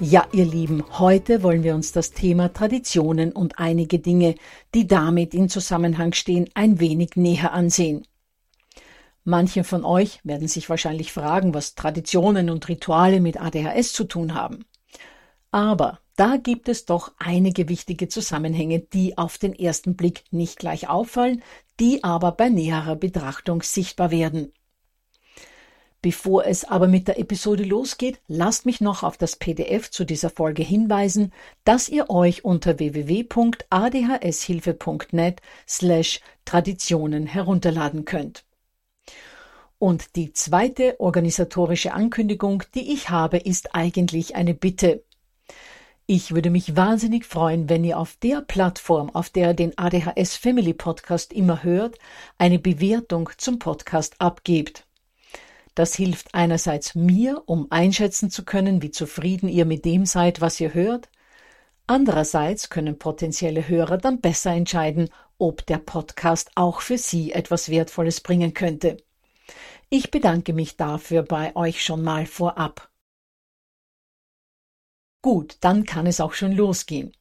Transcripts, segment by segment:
Ja, ihr Lieben, heute wollen wir uns das Thema Traditionen und einige Dinge, die damit in Zusammenhang stehen, ein wenig näher ansehen. Manche von euch werden sich wahrscheinlich fragen, was Traditionen und Rituale mit ADHS zu tun haben. Aber da gibt es doch einige wichtige Zusammenhänge, die auf den ersten Blick nicht gleich auffallen, die aber bei näherer Betrachtung sichtbar werden. Bevor es aber mit der Episode losgeht, lasst mich noch auf das PDF zu dieser Folge hinweisen, das ihr euch unter www.adhshilfe.net slash Traditionen herunterladen könnt. Und die zweite organisatorische Ankündigung, die ich habe, ist eigentlich eine Bitte. Ich würde mich wahnsinnig freuen, wenn ihr auf der Plattform, auf der ihr den ADHS Family Podcast immer hört, eine Bewertung zum Podcast abgebt. Das hilft einerseits mir, um einschätzen zu können, wie zufrieden ihr mit dem seid, was ihr hört. Andererseits können potenzielle Hörer dann besser entscheiden, ob der Podcast auch für sie etwas Wertvolles bringen könnte. Ich bedanke mich dafür bei euch schon mal vorab. Gut, dann kann es auch schon losgehen.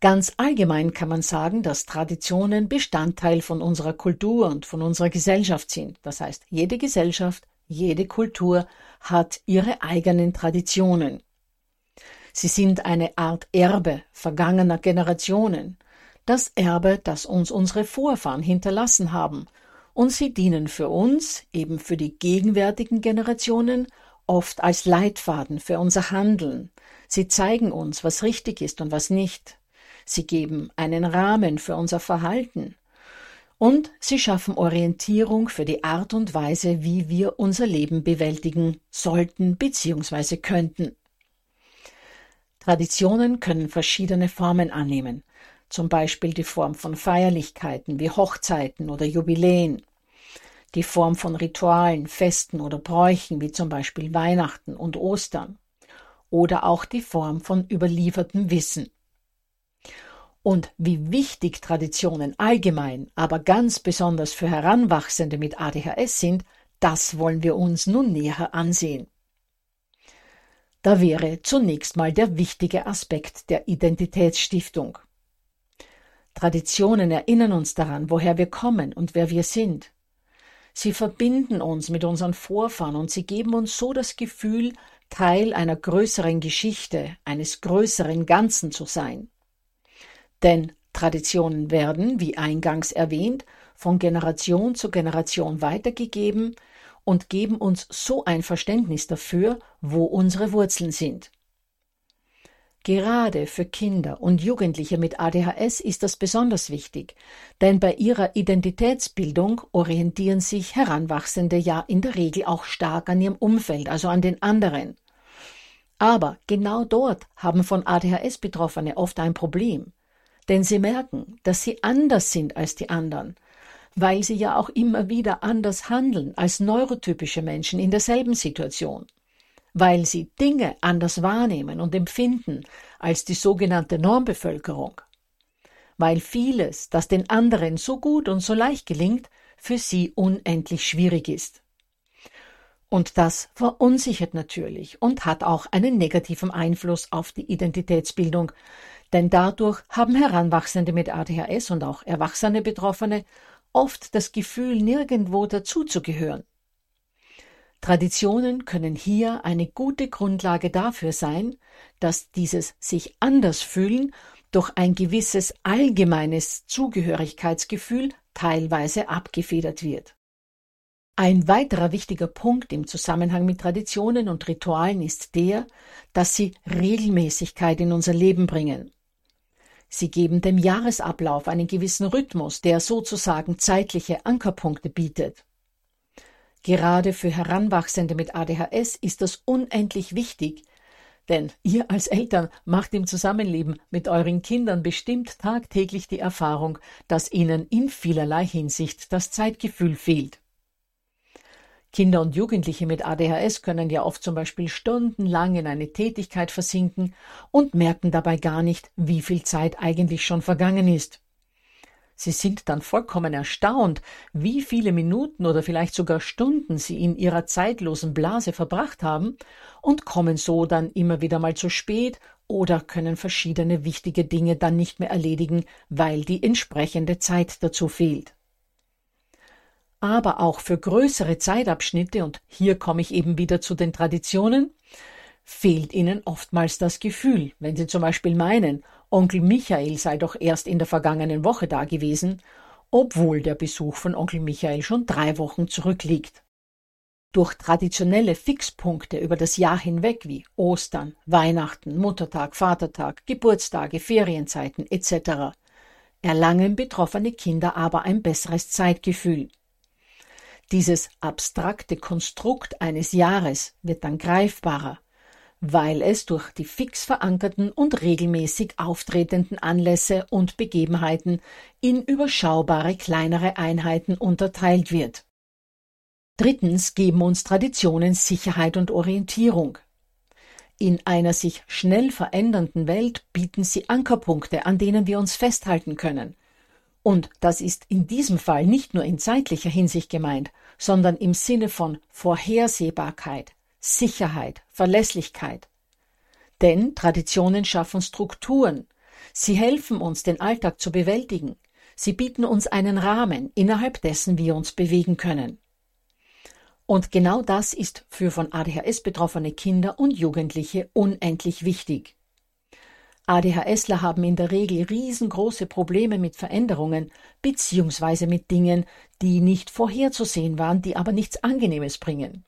Ganz allgemein kann man sagen, dass Traditionen Bestandteil von unserer Kultur und von unserer Gesellschaft sind. Das heißt, jede Gesellschaft jede Kultur hat ihre eigenen Traditionen. Sie sind eine Art Erbe vergangener Generationen, das Erbe, das uns unsere Vorfahren hinterlassen haben, und sie dienen für uns, eben für die gegenwärtigen Generationen, oft als Leitfaden für unser Handeln. Sie zeigen uns, was richtig ist und was nicht. Sie geben einen Rahmen für unser Verhalten und sie schaffen Orientierung für die Art und Weise, wie wir unser Leben bewältigen sollten bzw. könnten. Traditionen können verschiedene Formen annehmen, zum Beispiel die Form von Feierlichkeiten wie Hochzeiten oder Jubiläen, die Form von Ritualen, Festen oder Bräuchen wie zum Beispiel Weihnachten und Ostern oder auch die Form von überliefertem Wissen. Und wie wichtig Traditionen allgemein, aber ganz besonders für Heranwachsende mit ADHS sind, das wollen wir uns nun näher ansehen. Da wäre zunächst mal der wichtige Aspekt der Identitätsstiftung. Traditionen erinnern uns daran, woher wir kommen und wer wir sind. Sie verbinden uns mit unseren Vorfahren und sie geben uns so das Gefühl, Teil einer größeren Geschichte, eines größeren Ganzen zu sein. Denn Traditionen werden, wie eingangs erwähnt, von Generation zu Generation weitergegeben und geben uns so ein Verständnis dafür, wo unsere Wurzeln sind. Gerade für Kinder und Jugendliche mit ADHS ist das besonders wichtig, denn bei ihrer Identitätsbildung orientieren sich Heranwachsende ja in der Regel auch stark an ihrem Umfeld, also an den anderen. Aber genau dort haben von ADHS Betroffene oft ein Problem, denn sie merken, dass sie anders sind als die anderen, weil sie ja auch immer wieder anders handeln als neurotypische Menschen in derselben Situation weil sie Dinge anders wahrnehmen und empfinden als die sogenannte Normbevölkerung, weil vieles, das den anderen so gut und so leicht gelingt, für sie unendlich schwierig ist. Und das verunsichert natürlich und hat auch einen negativen Einfluss auf die Identitätsbildung, denn dadurch haben Heranwachsende mit ADHS und auch erwachsene Betroffene oft das Gefühl, nirgendwo dazuzugehören. Traditionen können hier eine gute Grundlage dafür sein, dass dieses sich anders fühlen durch ein gewisses allgemeines Zugehörigkeitsgefühl teilweise abgefedert wird. Ein weiterer wichtiger Punkt im Zusammenhang mit Traditionen und Ritualen ist der, dass sie Regelmäßigkeit in unser Leben bringen. Sie geben dem Jahresablauf einen gewissen Rhythmus, der sozusagen zeitliche Ankerpunkte bietet. Gerade für Heranwachsende mit ADHS ist das unendlich wichtig, denn ihr als Eltern macht im Zusammenleben mit euren Kindern bestimmt tagtäglich die Erfahrung, dass ihnen in vielerlei Hinsicht das Zeitgefühl fehlt. Kinder und Jugendliche mit ADHS können ja oft zum Beispiel stundenlang in eine Tätigkeit versinken und merken dabei gar nicht, wie viel Zeit eigentlich schon vergangen ist. Sie sind dann vollkommen erstaunt, wie viele Minuten oder vielleicht sogar Stunden Sie in Ihrer zeitlosen Blase verbracht haben und kommen so dann immer wieder mal zu spät oder können verschiedene wichtige Dinge dann nicht mehr erledigen, weil die entsprechende Zeit dazu fehlt. Aber auch für größere Zeitabschnitte, und hier komme ich eben wieder zu den Traditionen, fehlt ihnen oftmals das Gefühl, wenn sie zum Beispiel meinen, Onkel Michael sei doch erst in der vergangenen Woche da gewesen, obwohl der Besuch von Onkel Michael schon drei Wochen zurückliegt. Durch traditionelle Fixpunkte über das Jahr hinweg wie Ostern, Weihnachten, Muttertag, Vatertag, Geburtstage, Ferienzeiten etc. erlangen betroffene Kinder aber ein besseres Zeitgefühl. Dieses abstrakte Konstrukt eines Jahres wird dann greifbarer, weil es durch die fix verankerten und regelmäßig auftretenden Anlässe und Begebenheiten in überschaubare kleinere Einheiten unterteilt wird. Drittens geben uns Traditionen Sicherheit und Orientierung. In einer sich schnell verändernden Welt bieten sie Ankerpunkte, an denen wir uns festhalten können. Und das ist in diesem Fall nicht nur in zeitlicher Hinsicht gemeint, sondern im Sinne von Vorhersehbarkeit, Sicherheit, Verlässlichkeit. Denn Traditionen schaffen Strukturen. Sie helfen uns, den Alltag zu bewältigen. Sie bieten uns einen Rahmen, innerhalb dessen wir uns bewegen können. Und genau das ist für von ADHS betroffene Kinder und Jugendliche unendlich wichtig. ADHSler haben in der Regel riesengroße Probleme mit Veränderungen beziehungsweise mit Dingen, die nicht vorherzusehen waren, die aber nichts Angenehmes bringen.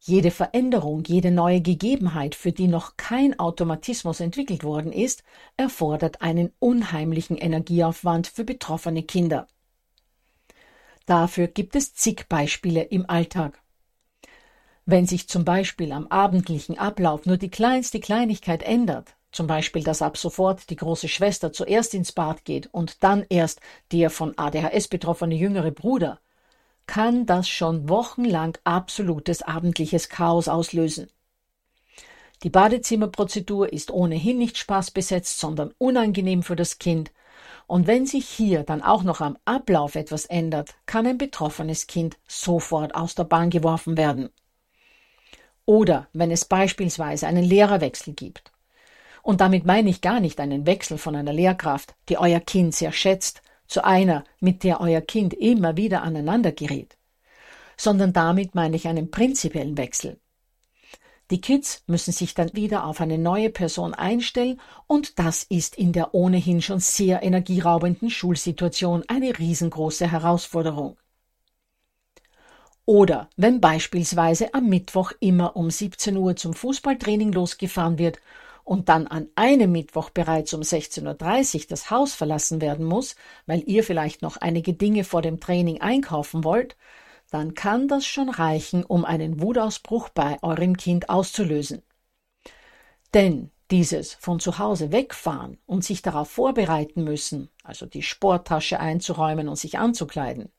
Jede Veränderung, jede neue Gegebenheit, für die noch kein Automatismus entwickelt worden ist, erfordert einen unheimlichen Energieaufwand für betroffene Kinder. Dafür gibt es zig Beispiele im Alltag. Wenn sich zum Beispiel am abendlichen Ablauf nur die kleinste Kleinigkeit ändert, zum Beispiel, dass ab sofort die große Schwester zuerst ins Bad geht und dann erst der von ADHS betroffene jüngere Bruder, kann das schon wochenlang absolutes abendliches Chaos auslösen. Die Badezimmerprozedur ist ohnehin nicht spaßbesetzt, sondern unangenehm für das Kind, und wenn sich hier dann auch noch am Ablauf etwas ändert, kann ein betroffenes Kind sofort aus der Bahn geworfen werden. Oder wenn es beispielsweise einen Lehrerwechsel gibt. Und damit meine ich gar nicht einen Wechsel von einer Lehrkraft, die euer Kind sehr schätzt, zu einer, mit der euer Kind immer wieder aneinander gerät, sondern damit meine ich einen prinzipiellen Wechsel. Die Kids müssen sich dann wieder auf eine neue Person einstellen und das ist in der ohnehin schon sehr energieraubenden Schulsituation eine riesengroße Herausforderung. Oder wenn beispielsweise am Mittwoch immer um 17 Uhr zum Fußballtraining losgefahren wird und dann an einem Mittwoch bereits um 16.30 Uhr das Haus verlassen werden muss, weil ihr vielleicht noch einige Dinge vor dem Training einkaufen wollt, dann kann das schon reichen, um einen Wutausbruch bei eurem Kind auszulösen. Denn dieses von zu Hause wegfahren und sich darauf vorbereiten müssen, also die Sporttasche einzuräumen und sich anzukleiden,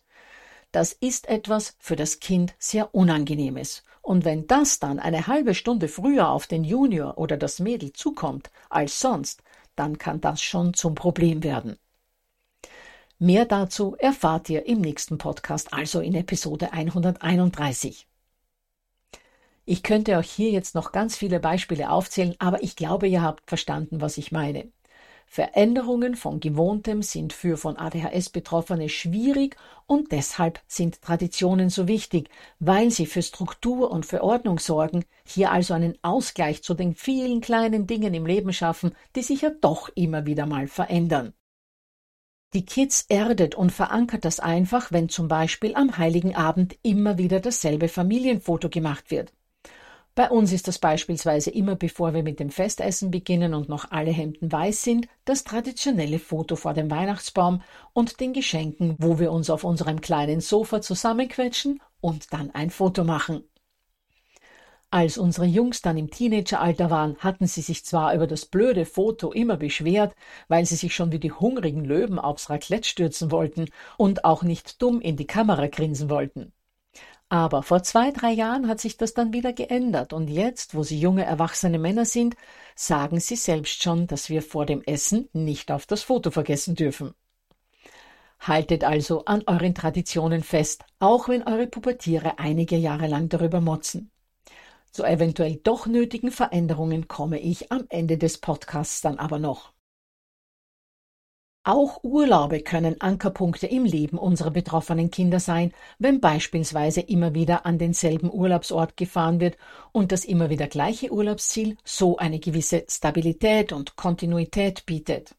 das ist etwas für das Kind sehr Unangenehmes. Und wenn das dann eine halbe Stunde früher auf den Junior oder das Mädel zukommt als sonst, dann kann das schon zum Problem werden. Mehr dazu erfahrt ihr im nächsten Podcast, also in Episode 131. Ich könnte euch hier jetzt noch ganz viele Beispiele aufzählen, aber ich glaube, ihr habt verstanden, was ich meine. Veränderungen von Gewohntem sind für von ADHS Betroffene schwierig und deshalb sind Traditionen so wichtig, weil sie für Struktur und für Ordnung sorgen, hier also einen Ausgleich zu den vielen kleinen Dingen im Leben schaffen, die sich ja doch immer wieder mal verändern. Die Kids erdet und verankert das einfach, wenn zum Beispiel am Heiligen Abend immer wieder dasselbe Familienfoto gemacht wird. Bei uns ist das beispielsweise immer bevor wir mit dem Festessen beginnen und noch alle Hemden weiß sind, das traditionelle Foto vor dem Weihnachtsbaum und den Geschenken, wo wir uns auf unserem kleinen Sofa zusammenquetschen und dann ein Foto machen. Als unsere Jungs dann im Teenageralter waren, hatten sie sich zwar über das blöde Foto immer beschwert, weil sie sich schon wie die hungrigen Löwen aufs Raclette stürzen wollten und auch nicht dumm in die Kamera grinsen wollten. Aber vor zwei, drei Jahren hat sich das dann wieder geändert und jetzt, wo sie junge, erwachsene Männer sind, sagen sie selbst schon, dass wir vor dem Essen nicht auf das Foto vergessen dürfen. Haltet also an euren Traditionen fest, auch wenn eure Pubertiere einige Jahre lang darüber motzen. Zu eventuell doch nötigen Veränderungen komme ich am Ende des Podcasts dann aber noch. Auch Urlaube können Ankerpunkte im Leben unserer betroffenen Kinder sein, wenn beispielsweise immer wieder an denselben Urlaubsort gefahren wird und das immer wieder gleiche Urlaubsziel so eine gewisse Stabilität und Kontinuität bietet.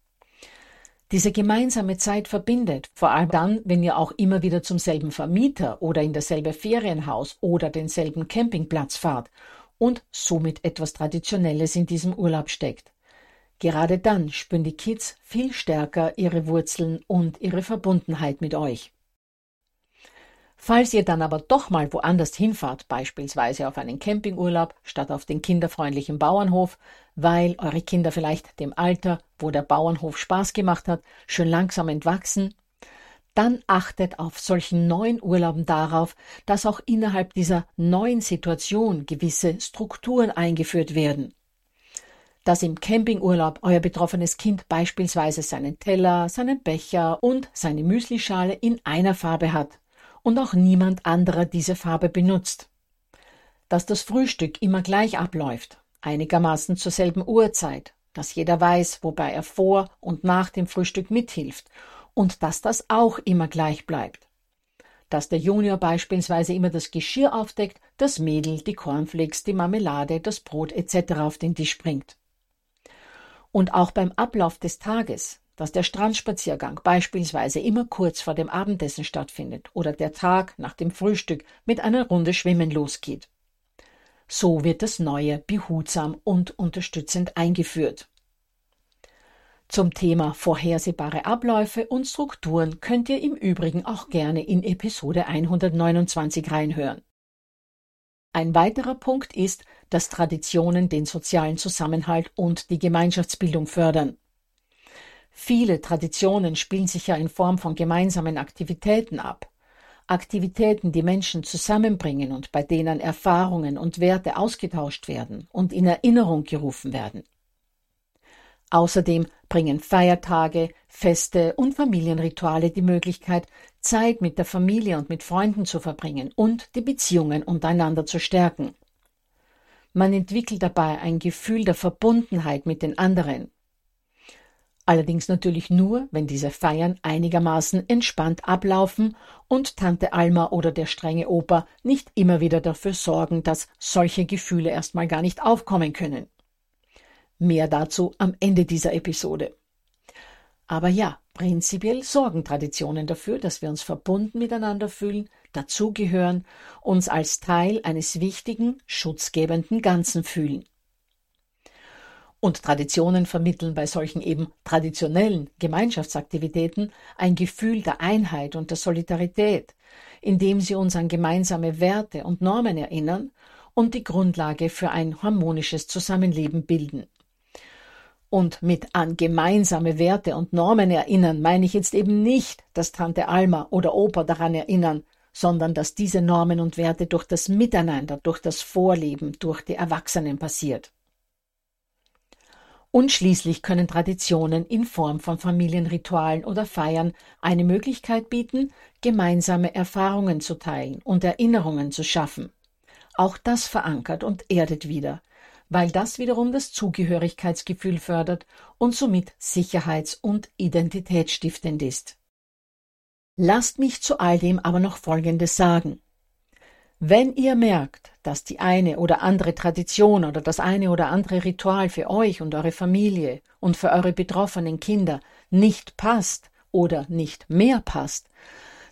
Diese gemeinsame Zeit verbindet, vor allem dann, wenn ihr auch immer wieder zum selben Vermieter oder in dasselbe Ferienhaus oder denselben Campingplatz fahrt und somit etwas Traditionelles in diesem Urlaub steckt. Gerade dann spüren die Kids viel stärker ihre Wurzeln und ihre Verbundenheit mit euch. Falls ihr dann aber doch mal woanders hinfahrt, beispielsweise auf einen Campingurlaub statt auf den kinderfreundlichen Bauernhof, weil eure Kinder vielleicht dem Alter, wo der Bauernhof Spaß gemacht hat, schon langsam entwachsen, dann achtet auf solchen neuen Urlauben darauf, dass auch innerhalb dieser neuen Situation gewisse Strukturen eingeführt werden dass im Campingurlaub euer betroffenes Kind beispielsweise seinen Teller, seinen Becher und seine Müslischale in einer Farbe hat und auch niemand anderer diese Farbe benutzt. Dass das Frühstück immer gleich abläuft, einigermaßen zur selben Uhrzeit, dass jeder weiß, wobei er vor und nach dem Frühstück mithilft und dass das auch immer gleich bleibt. Dass der Junior beispielsweise immer das Geschirr aufdeckt, das Mädel die Cornflakes, die Marmelade, das Brot etc. auf den Tisch bringt. Und auch beim Ablauf des Tages, dass der Strandspaziergang beispielsweise immer kurz vor dem Abendessen stattfindet oder der Tag nach dem Frühstück mit einer Runde Schwimmen losgeht. So wird das Neue behutsam und unterstützend eingeführt. Zum Thema vorhersehbare Abläufe und Strukturen könnt ihr im Übrigen auch gerne in Episode 129 reinhören. Ein weiterer Punkt ist, dass Traditionen den sozialen Zusammenhalt und die Gemeinschaftsbildung fördern. Viele Traditionen spielen sich ja in Form von gemeinsamen Aktivitäten ab. Aktivitäten, die Menschen zusammenbringen und bei denen Erfahrungen und Werte ausgetauscht werden und in Erinnerung gerufen werden. Außerdem bringen Feiertage, Feste und Familienrituale die Möglichkeit, Zeit mit der Familie und mit Freunden zu verbringen und die Beziehungen untereinander zu stärken. Man entwickelt dabei ein Gefühl der Verbundenheit mit den anderen. Allerdings natürlich nur, wenn diese Feiern einigermaßen entspannt ablaufen und Tante Alma oder der strenge Opa nicht immer wieder dafür sorgen, dass solche Gefühle erstmal gar nicht aufkommen können. Mehr dazu am Ende dieser Episode. Aber ja, prinzipiell sorgen Traditionen dafür, dass wir uns verbunden miteinander fühlen, dazugehören, uns als Teil eines wichtigen, schutzgebenden Ganzen fühlen. Und Traditionen vermitteln bei solchen eben traditionellen Gemeinschaftsaktivitäten ein Gefühl der Einheit und der Solidarität, indem sie uns an gemeinsame Werte und Normen erinnern und die Grundlage für ein harmonisches Zusammenleben bilden. Und mit an gemeinsame Werte und Normen erinnern meine ich jetzt eben nicht, dass Tante Alma oder Opa daran erinnern, sondern dass diese Normen und Werte durch das Miteinander, durch das Vorleben, durch die Erwachsenen passiert. Und schließlich können Traditionen in Form von Familienritualen oder Feiern eine Möglichkeit bieten, gemeinsame Erfahrungen zu teilen und Erinnerungen zu schaffen. Auch das verankert und erdet wieder, weil das wiederum das Zugehörigkeitsgefühl fördert und somit sicherheits- und identitätsstiftend ist. Lasst mich zu all dem aber noch Folgendes sagen. Wenn ihr merkt, dass die eine oder andere Tradition oder das eine oder andere Ritual für euch und eure Familie und für eure betroffenen Kinder nicht passt oder nicht mehr passt,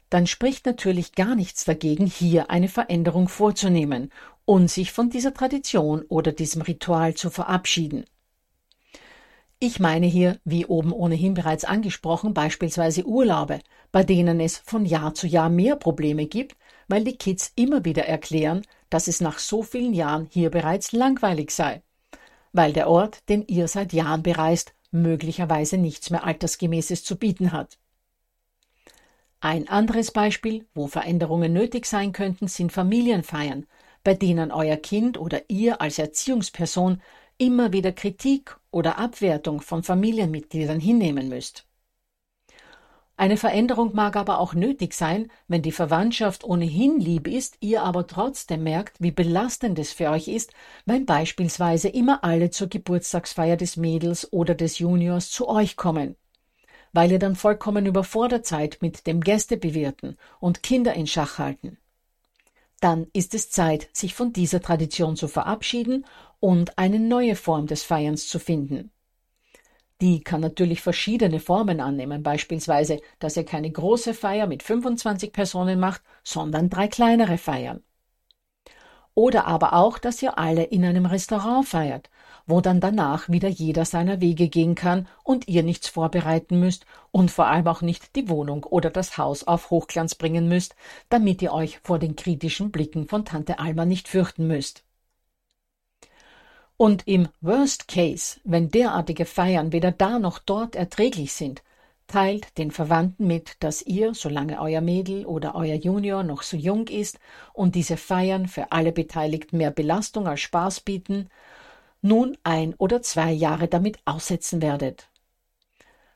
dann spricht natürlich gar nichts dagegen, hier eine Veränderung vorzunehmen und sich von dieser Tradition oder diesem Ritual zu verabschieden. Ich meine hier, wie oben ohnehin bereits angesprochen, beispielsweise Urlaube, bei denen es von Jahr zu Jahr mehr Probleme gibt, weil die Kids immer wieder erklären, dass es nach so vielen Jahren hier bereits langweilig sei, weil der Ort, den ihr seit Jahren bereist, möglicherweise nichts mehr Altersgemäßes zu bieten hat. Ein anderes Beispiel, wo Veränderungen nötig sein könnten, sind Familienfeiern, bei denen euer Kind oder ihr als Erziehungsperson immer wieder Kritik oder Abwertung von Familienmitgliedern hinnehmen müsst. Eine Veränderung mag aber auch nötig sein, wenn die Verwandtschaft ohnehin lieb ist, ihr aber trotzdem merkt, wie belastend es für euch ist, wenn beispielsweise immer alle zur Geburtstagsfeier des Mädels oder des Juniors zu euch kommen, weil ihr dann vollkommen überfordert seid mit dem Gästebewirten und Kinder in Schach halten. Dann ist es Zeit, sich von dieser Tradition zu verabschieden und eine neue Form des Feierns zu finden. Die kann natürlich verschiedene Formen annehmen, beispielsweise, dass ihr keine große Feier mit 25 Personen macht, sondern drei kleinere Feiern. Oder aber auch, dass ihr alle in einem Restaurant feiert, wo dann danach wieder jeder seiner Wege gehen kann und ihr nichts vorbereiten müsst und vor allem auch nicht die Wohnung oder das Haus auf Hochglanz bringen müsst, damit ihr euch vor den kritischen Blicken von Tante Alma nicht fürchten müsst. Und im Worst Case, wenn derartige Feiern weder da noch dort erträglich sind, teilt den Verwandten mit, dass ihr, solange euer Mädel oder euer Junior noch so jung ist und diese Feiern für alle Beteiligten mehr Belastung als Spaß bieten, nun ein oder zwei Jahre damit aussetzen werdet.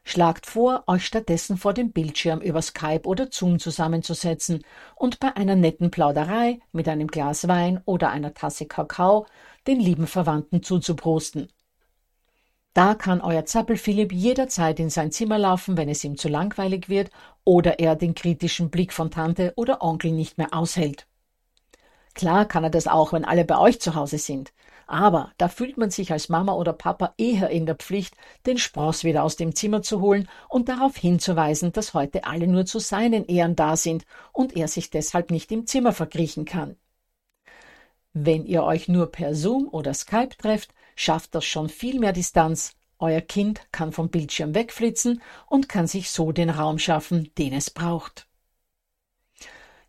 Schlagt vor, euch stattdessen vor dem Bildschirm über Skype oder Zoom zusammenzusetzen und bei einer netten Plauderei mit einem Glas Wein oder einer Tasse Kakao den lieben Verwandten zuzuprosten. Da kann euer Zappelphilipp jederzeit in sein Zimmer laufen, wenn es ihm zu langweilig wird oder er den kritischen Blick von Tante oder Onkel nicht mehr aushält. Klar kann er das auch, wenn alle bei euch zu Hause sind. Aber da fühlt man sich als Mama oder Papa eher in der Pflicht, den Spross wieder aus dem Zimmer zu holen und darauf hinzuweisen, dass heute alle nur zu seinen Ehren da sind und er sich deshalb nicht im Zimmer verkriechen kann. Wenn ihr euch nur per Zoom oder Skype trefft, schafft das schon viel mehr Distanz. Euer Kind kann vom Bildschirm wegflitzen und kann sich so den Raum schaffen, den es braucht.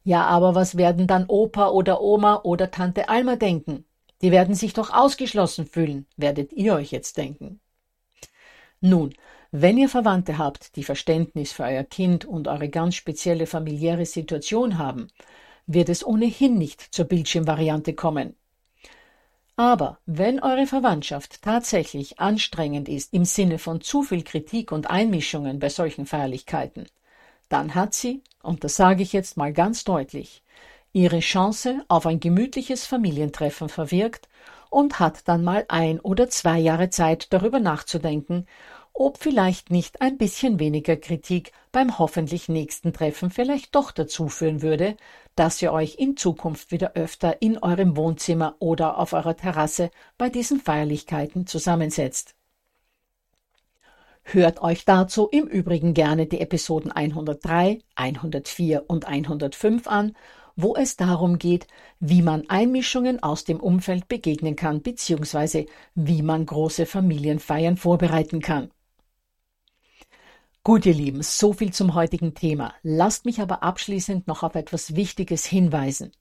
Ja, aber was werden dann Opa oder Oma oder Tante Alma denken? Die werden sich doch ausgeschlossen fühlen, werdet ihr euch jetzt denken. Nun, wenn ihr Verwandte habt, die Verständnis für euer Kind und eure ganz spezielle familiäre Situation haben, wird es ohnehin nicht zur Bildschirmvariante kommen. Aber wenn eure Verwandtschaft tatsächlich anstrengend ist im Sinne von zu viel Kritik und Einmischungen bei solchen Feierlichkeiten, dann hat sie, und das sage ich jetzt mal ganz deutlich, ihre Chance auf ein gemütliches Familientreffen verwirkt und hat dann mal ein oder zwei Jahre Zeit darüber nachzudenken, ob vielleicht nicht ein bisschen weniger Kritik beim hoffentlich nächsten Treffen vielleicht doch dazu führen würde, dass ihr euch in Zukunft wieder öfter in eurem Wohnzimmer oder auf eurer Terrasse bei diesen Feierlichkeiten zusammensetzt. Hört euch dazu im Übrigen gerne die Episoden 103, 104 und 105 an, wo es darum geht, wie man Einmischungen aus dem Umfeld begegnen kann bzw. wie man große Familienfeiern vorbereiten kann. Gut, ihr Lieben, so viel zum heutigen Thema. Lasst mich aber abschließend noch auf etwas Wichtiges hinweisen.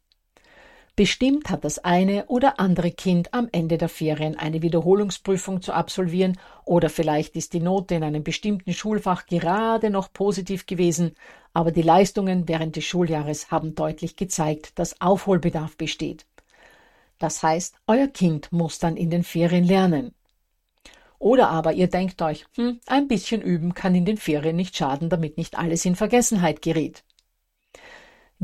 Bestimmt hat das eine oder andere Kind am Ende der Ferien eine Wiederholungsprüfung zu absolvieren oder vielleicht ist die Note in einem bestimmten Schulfach gerade noch positiv gewesen, aber die Leistungen während des Schuljahres haben deutlich gezeigt, dass Aufholbedarf besteht. Das heißt, euer Kind muss dann in den Ferien lernen. Oder aber ihr denkt euch, hm, ein bisschen üben kann in den Ferien nicht schaden, damit nicht alles in Vergessenheit gerät.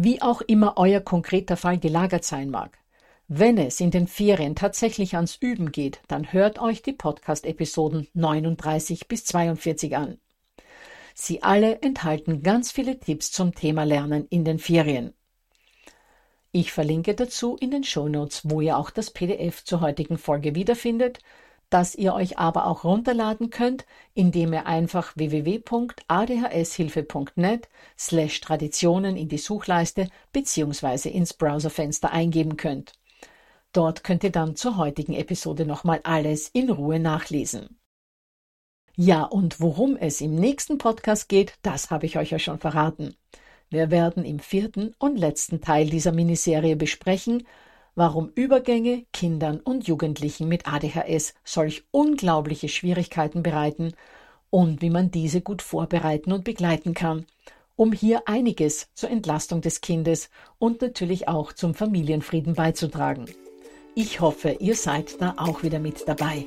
Wie auch immer euer konkreter Fall gelagert sein mag. Wenn es in den Ferien tatsächlich ans Üben geht, dann hört euch die Podcast-Episoden 39 bis 42 an. Sie alle enthalten ganz viele Tipps zum Thema Lernen in den Ferien. Ich verlinke dazu in den Shownotes, wo ihr auch das PDF zur heutigen Folge wiederfindet das ihr euch aber auch runterladen könnt, indem ihr einfach www.adhshilfe.net slash Traditionen in die Suchleiste bzw. ins Browserfenster eingeben könnt. Dort könnt ihr dann zur heutigen Episode nochmal alles in Ruhe nachlesen. Ja, und worum es im nächsten Podcast geht, das habe ich euch ja schon verraten. Wir werden im vierten und letzten Teil dieser Miniserie besprechen, warum Übergänge Kindern und Jugendlichen mit ADHS solch unglaubliche Schwierigkeiten bereiten und wie man diese gut vorbereiten und begleiten kann, um hier einiges zur Entlastung des Kindes und natürlich auch zum Familienfrieden beizutragen. Ich hoffe, ihr seid da auch wieder mit dabei.